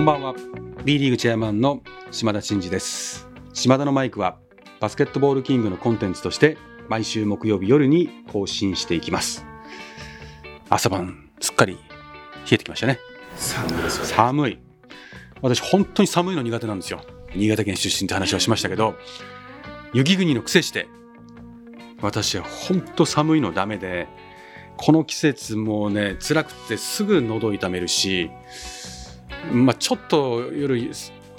こんばんは。B リーグチェアマンの島田真二です。島田のマイクはバスケットボールキングのコンテンツとして毎週木曜日夜に更新していきます。朝晩すっかり冷えてきましたね。寒いですよね。寒い。私本当に寒いの苦手なんですよ。新潟県出身って話はしましたけど雪国の癖して私は本当寒いのダメでこの季節もうね辛くてすぐ喉痛めるしまあちょっと夜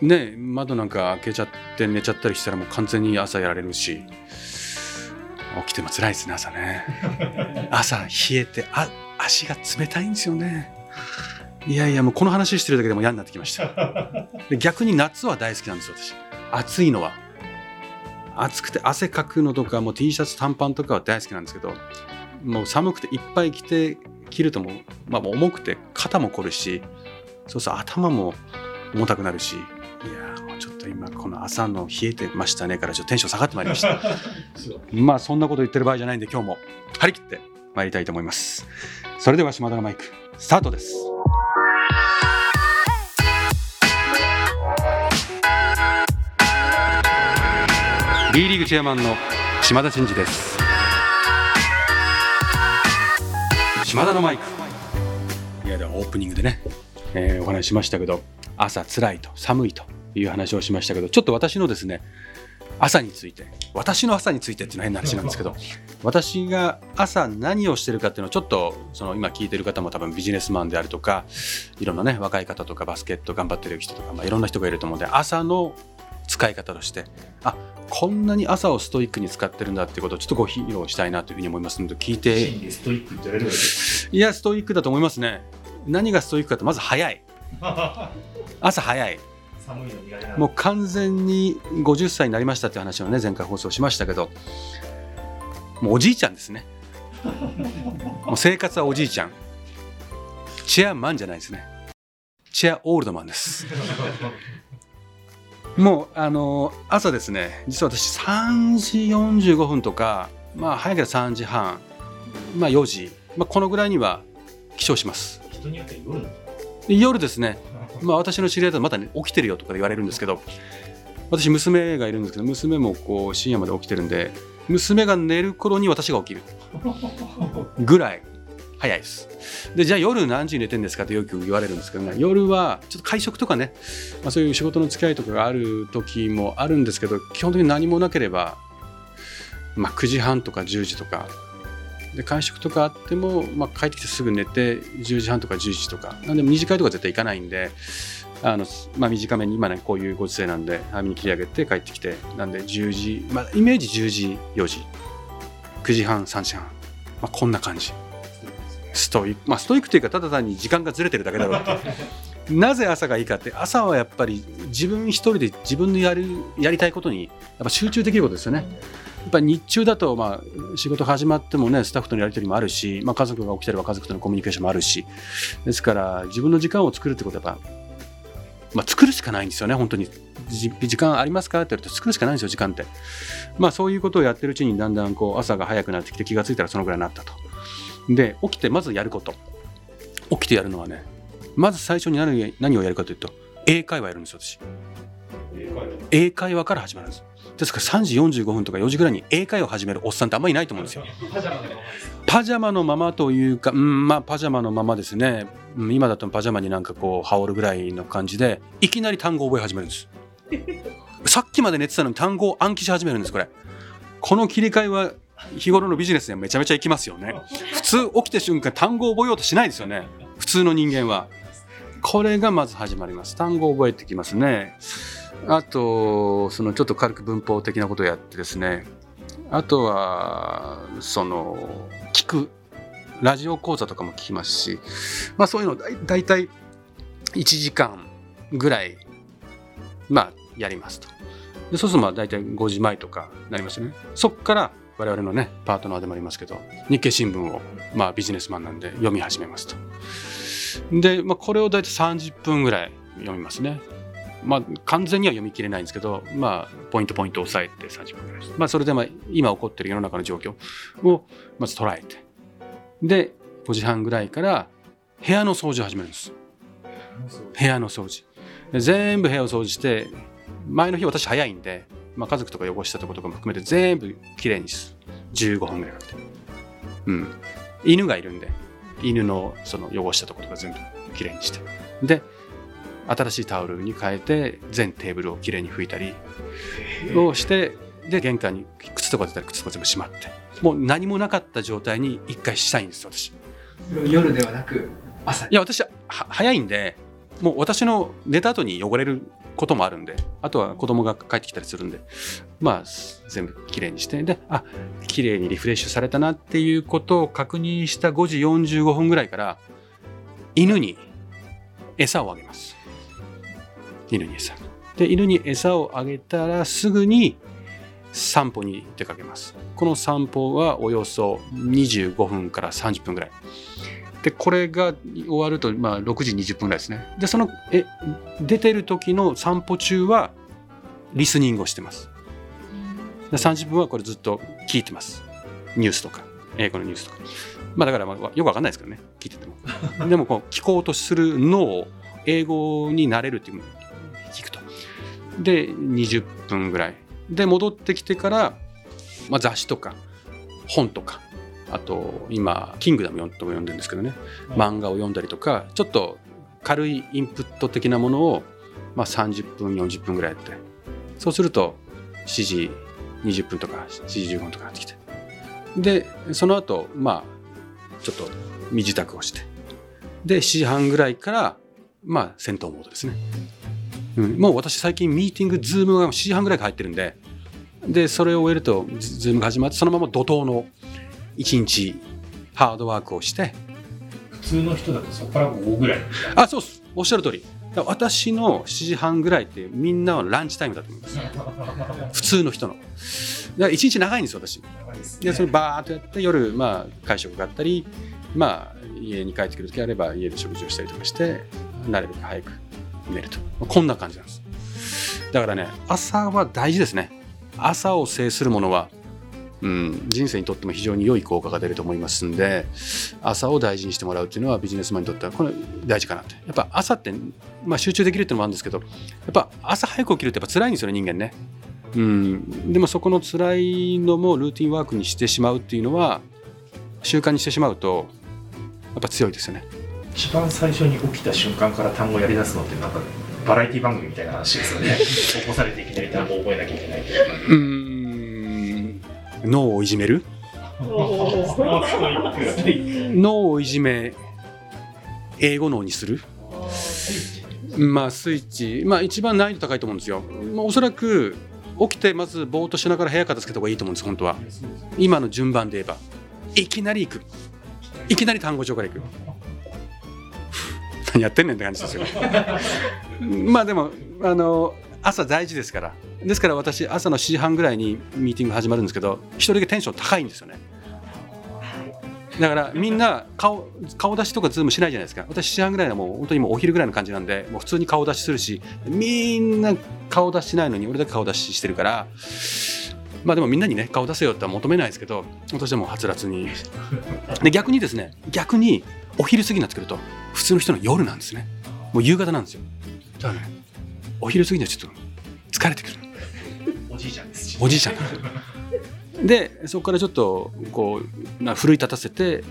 ね窓なんか開けちゃって寝ちゃったりしたらもう完全に朝やられるし。起きても辛いですね朝ね。朝冷えてあ足が冷たいんですよね。いやいやもうこの話してるだけでも嫌になってきました。で逆に夏は大好きなんですよ私。暑いのは。暑くて汗かくのとかもう T シャツ短パンとかは大好きなんですけどもう寒くていっぱい着て着るともう、まあ、もう重くて肩も凝るしそうそう頭も重たくなるし。いやもうちょっと今この朝の冷えてましたねからちょっとテンション下がってまいりました。まあそんなこと言ってる場合じゃないんで今日も張り切って参りたいと思います。それでは島田のマイクスタートです。B リーグチェアマンの島田真二です。島田のマイク。いやではオープニングでね、えーお話ししましたけど朝辛いと寒いという話をしましたけどちょっと私のですね朝について私の朝についてっていうのは変な話なんですけど私が朝何をしてるかっていうのをちょっとその今聞いてる方も多分ビジネスマンであるとかいろんなね若い方とかバスケット頑張ってる人とか、まあ、いろんな人がいると思うんで朝の使い方としてあこんなに朝をストイックに使ってるんだっていうことをちょっとご披露したいなというふうに思いますので聞いて。いやストイックだと思いますね何がストイックかってまず早い。朝早い。寒いの苦手なもう完全に50歳になりましたっていう話をね前回放送しましたけどもうおじいちゃんですね。もう生活はおじいちゃん。チェアマンじゃないですね。チェアオールドマンです。もうあの朝ですね実は私3時45分とかまあ早ければ3時半まあ4時、まあ、このぐらいには起床します人によって夜夜ですね。まあ、私の知り合いだとまだ、ね、起きてるよとか言われるんですけど私娘がいるんですけど娘もこう深夜まで起きてるんで娘が寝る頃に私が起きる。ぐらい早いです。でじゃあ夜何時に寝てんですかってよく言われるんですけどね。夜はちょっと会食とかね、まあ、そういう仕事の付き合いとかがある時もあるんですけど基本的に何もなければ、まあ、9時半とか10時とかで会食とかあっても、まあ、帰ってきてすぐ寝て10時半とか11時とか。なんで2次会とか絶対行かないんであの、まあ、短めに今ねこういうご時世なんで早めに切り上げて帰ってきてなんで10時、まあ、イメージ10時4時。9時半3時半、まあ、こんな感じ。ストイック、まあ、ストイックというかただ単に時間がずれてるだけだろうって なぜ朝がいいかって朝はやっぱり自分一人で自分のやるやりたいことにやっぱ集中できることですよね。やっぱり日中だとまあ仕事始まってもねスタッフとのやり取りもあるし、まあ、家族が起きてれば家族とのコミュニケーションもあるしですから自分の時間を作るってことはやっぱ、まあ、作るしかないんですよね本当に。じ時間ありますかって言われると作るしかないんですよ時間って。まあそういうことをやってるうちにだんだんこう朝が早くなってきて気がついたらそのぐらいになったと。で起きてまずやること。起きてやるのはねまず最初に何何をやるかというと英会話やるんですよ私英会話から始まるんですですから3時45分とか4時ぐらいに英会話を始めるおっさんってあんまりいないと思うんですよ。パジャマのままというか、うん、まあパジャマのままですね、うん今だとパジャマになんかこう羽織るぐらいの感じでいきなり単語を覚え始めるんです。さっきまで寝てたのに単語を暗記し始めるんですこれ。この切り替えは日頃のビジネスではめちゃめちゃいきますよね。普通起きて瞬間単語を覚えようとしないですよね。普通の人間は。これがまず始まります。単語を覚えてきますね。あとそのちょっと軽く文法的なことをやってですね。あとはその聞くラジオ講座とかも聞きますし、まあ、そういうのを大体1時間ぐらいまあやりますと。でそうするとまあ大体5時前とかなりますよね。そこから我々のねパートナーでもありますけど日経新聞をまあビジネスマンなんで読み始めますと。で、まあ、これを大体30分ぐらい読みますね。まあ、完全には読み切れないんですけど、まあ、ポイントポイントを押さえて30分ぐらいです。まあ、それでまあ今起こっている世の中の状況をまず捉えて、で、5時半ぐらいから部屋の掃除を始めるんです。部屋の掃除。全部部屋を掃除して前の日私早いんで、まあ、家族とか汚したところとかも含めて全部きれいにす15分ぐらいかけて、うん、犬がいるんで犬のその汚したところとか全部きれいにしてで新しいタオルに変えて全テーブルをきれいに拭いたりをしてで玄関に靴とか出たら靴とか全部しまって。もう何もなかった状態に一回したいんです私。夜ではなく朝いや私はは早いんでもう私の寝た後に汚れることもあるんであとは子供が帰ってきたりするんでまあ全部きれいにしてであきれいにリフレッシュされたなっていうことを確認した5時45分ぐらいから犬に餌をあげます犬に餌。で犬に餌をあげたらすぐに散歩に出かけます。この散歩はおよそ25分から30分ぐらい。でこれが終わると、まあ、6時20分ぐらいですね。でそのえ出てる時の散歩中はリスニングをしてます。で30分はこれずっと聞いてます。ニュースとか。英語のニュースとか。まあだからまあよくわかんないですけどね。聞いてても。でもこう聞こうとするのを英語になれるっていうで20分ぐらい。で戻ってきてから、まあ、雑誌とか本とかあと今「キングダム」とか読んでるんですけどね。漫画を読んだりとかちょっと軽いインプット的なものを、まあ、30分40分ぐらいやって。そうすると7時20分とか7時15分とかなってきて。でその後まあちょっと身支度をして。で7時半ぐらいからまあ戦闘モードですね、うん、もう私最近ミーティングズームが7時半ぐらいから入ってるんででそれを終えるとズズームが始まってそのまま怒涛の一日ハードワークをして普通の人だとそこから午後ぐらい。あそうっす。おっしゃる通り。私の7時半ぐらいってみんなのランチタイムだと思います。普通の人の。だから一日長いんですよ私。ですでそれバーっとやって夜まあ会食があったりまあ家に帰ってくる時あれば家で食事をしたりとかしてなるべく早く寝ると。こんな感じなんです。だからね朝は大事ですね。朝を制するものはうん、人生にとっても非常に良い効果が出ると思いますんで朝を大事にしてもらうっていうのはビジネスマンにとってはこれ大事かなとやっぱ朝って、まあ、集中できるっていうのもあるんですけどやっぱ朝早く起きるってやっぱ辛いんですよね人間ね、うん、でもそこの辛いのもルーティンワークにしてしまうっていうのは習慣にしてしまうとやっぱ強いですよね。一番最初に起きた瞬間から単語をやり出すのってなんかバラエティ番組みたいな話ですよね。起こされていきなり単語を覚えなきゃいけないっていう。ん。脳をいじめる？脳をいじめ。英語脳にするまあスイッチ。まあ一番難易度高いと思うんですよ、まあ、おそらく起きてまずぼーっとしながら部屋片付けた方がいいと思うんです本当は今の順番で言えばいきなり行くいきなり単語帳から行く何やってんねんって感じですよ。まあでもあの朝大事ですから。ですから私朝の7時半ぐらいにミーティング始まるんですけど一人だけテンション高いんですよね。だからみんな顔顔出しとかズームしないじゃないですか。私7時半ぐらいはもう本当にもうお昼ぐらいの感じなんでもう普通に顔出しするしみんな顔出ししないのに俺だけ顔出ししてるからまあでもみんなにね顔出せよっては求めないですけど私はもうはつらつに。で逆にですね逆にお昼過ぎになってくると普通の人の夜なんですね。もう夕方なんですよ。だからねお昼過ぎにはちょっと疲れてくる。おじいちゃんです。しおじいちゃん。だでそこからちょっとこうな奮い立たせて、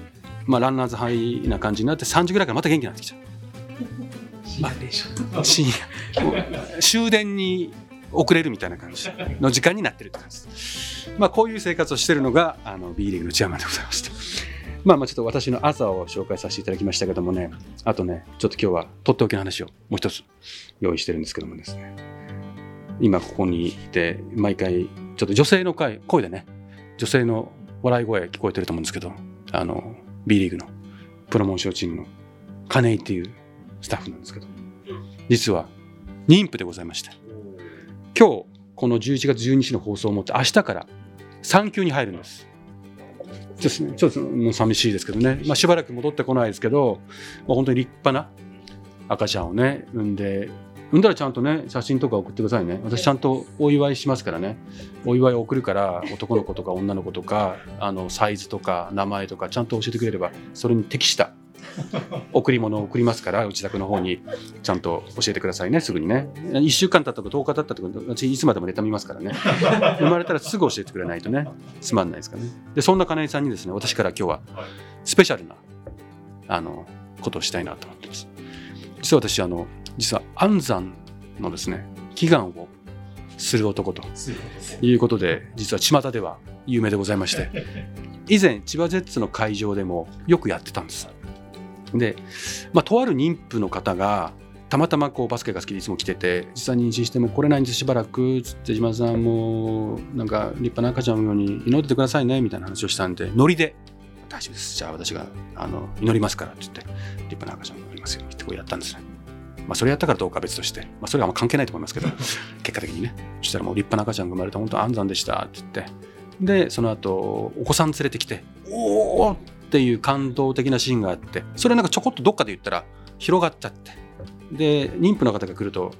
まあ、ランナーズハイな感じになって3時ぐらいからまた元気になってきちゃう。深夜もう終電に遅れるみたいな感じの時間になってるって感じです、まあ、こういう生活をしてるのがあの B リーグのチェアマンでございましたまあまあちょっと私の朝を紹介させていただきましたけどもね。あとねちょっと今日はとっておきの話をもう一つ用意してるんですけどもですね。今ここにいて毎回ちょっと女性の声声でね女性の笑い声聞こえてると思うんですけどあの B リーグのプロモーションチームの金井っていうスタッフなんですけど。実は妊婦でございまして。今日この11月12日の放送をもって明日から産休に入るんです。ちょっとね。ちょっともう寂しいですけどね、まあ、しばらく戻ってこないですけど、まあ、本当に立派な赤ちゃんをね産んで産んだらちゃんとね写真とか送ってくださいね。私ちゃんとお祝いしますからね。お祝いを送るから男の子とか女の子とかあのサイズとか名前とかちゃんと教えてくれればそれに適した 贈り物を送りますから、自宅の方にちゃんと教えてくださいね、すぐにね。1週間経ったとか10日経ったとか、私いつまでも妬みますからね。生まれたらすぐ教えてくれないとね、つまんないですからね。で、そんな金井さんにですね、私から今日ははいスペシャルな、あの、ことをしたいなと思ってます。実は私、あの、実は安産のですね、祈願をする男ということで、実は巷では有名でございまして、以前、千葉ジェッツの会場でもよくやってたんです。で、まあ、とある妊婦の方が、たまたまこうバスケが好きでいつも来てて、実際に妊娠しても来れないんですしばらく、つって、島田さんもう、なんか立派な赤ちゃんのように祈っててくださいね、みたいな話をしたんで、ノリで、大丈夫です。じゃあ私があの祈りますからって言って、立派な赤ちゃんを祈りますよってこうやったんですね。まあ、それやったからどうかは別として、まあ、それはあんま関係ないと思いますけど、結果的にね。そしたらもう立派な赤ちゃんが生まれた、本当安産でしたって言って、で、その後、お子さん連れてきて、おおっていう感動的なシーンがあって、それなんかちょこっとどっかで言ったら広がっちゃって、で、妊婦の方が来ると、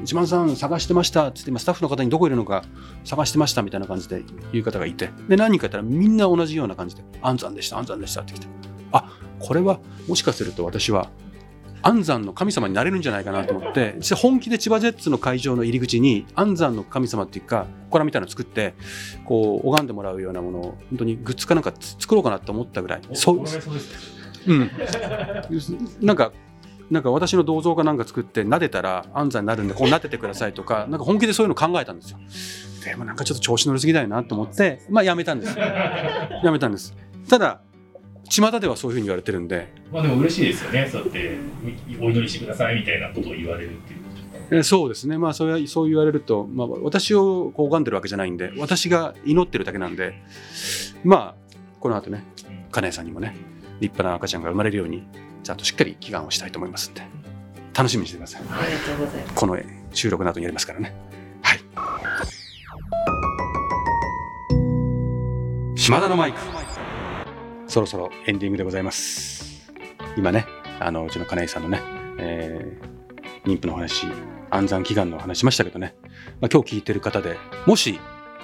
一番さん探してましたっつって、今スタッフの方にどこいるのか探してましたみたいな感じで言う方がいて、で、何人かいたらみんな同じような感じで、安産でした、安産でしたって来て、あこれはもしかすると私は安産の神様になれるんじゃないかなと思って本気で千葉ジェッツの会場の入り口に安産の神様っていうか祠みたいなの作ってこう拝んでもらうようなものを本当にグッズかなんか作ろうかなと思ったぐらい。そう。うん、なんかなんか私の銅像かなんか作って撫でたら安産になるんでこう撫でてくださいとかなんか本気でそういうの考えたんですよ。でもなんかちょっと調子乗りすぎだよなと思ってまあやめたんです。やめたんです。ただ巷ではそういうふうに言われてるんでまあでも嬉しいですよねそうやってお祈りしてくださいみたいなことを言われるっていうえそうですね、まあ、それはそう言われると、まあ、私をこう拝んでるわけじゃないんで、私が祈ってるだけなんで、まあ、この後ね、金井さんにもね、立派な赤ちゃんが生まれるように、ちゃんとしっかり祈願をしたいと思いますんで、楽しみにしてください。ありがとうございます。この収録の後にやりますからね。はい。島田のマイク。そろそろエンディングでございます。今ね、あのうちの金井さんのね、えー妊婦の話、安産祈願の話しましたけどね、まあ、今日聞いてる方で、もし、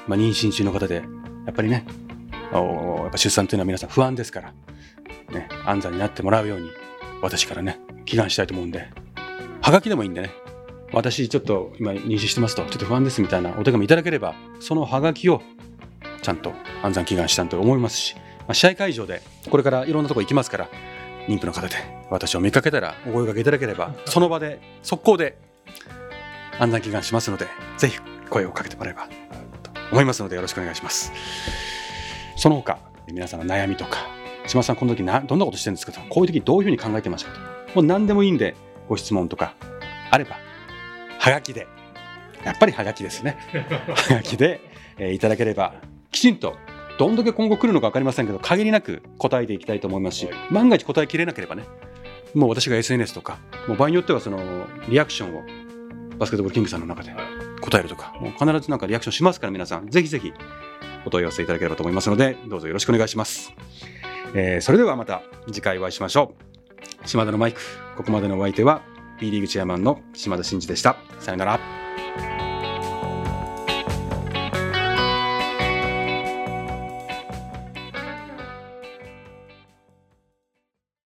まあ、妊娠中の方で、やっぱりね、おやっぱ出産というのは皆さん不安ですから、ね、安産になってもらうように、私からね、祈願したいと思うんで、はがきでもいいんでね、私ちょっと今妊娠してますと、ちょっと不安ですみたいなお手紙いただければ、そのハガキをちゃんと安産祈願したいと思いますし、あ、試合会場でこれからいろんなとこ行きますから、妊婦の方で私を見かけたらお声掛けいただければ、その場で速攻で安産祈願しますので、ぜひ声をかけてもらえばと思いますのでよろしくお願いします。その他、皆さんの悩みとか、島田さんこの時どんなことしてるんですかと、こういう時どういうふうに考えてましたかと、もう何でもいいんでご質問とかあれば、はがきで、やっぱりはがきですね。はがきで、えーいただければ、きちんと、どんだけ今後来るのか分かりませんけど、限りなく答えていきたいと思いますし、万が一答えきれなければね、もう私が SNS とか、もう場合によってはそのリアクションをバスケットボールキングさんの中で答えるとか、もう必ずなんかリアクションしますから、皆さん、ぜひぜひお問い合わせいただければと思いますので、どうぞよろしくお願いします。えーそれではまた次回お会いしましょう。島田のマイク、ここまでのお相手は、B リーグチェアマンの島田真二でした。さよなら。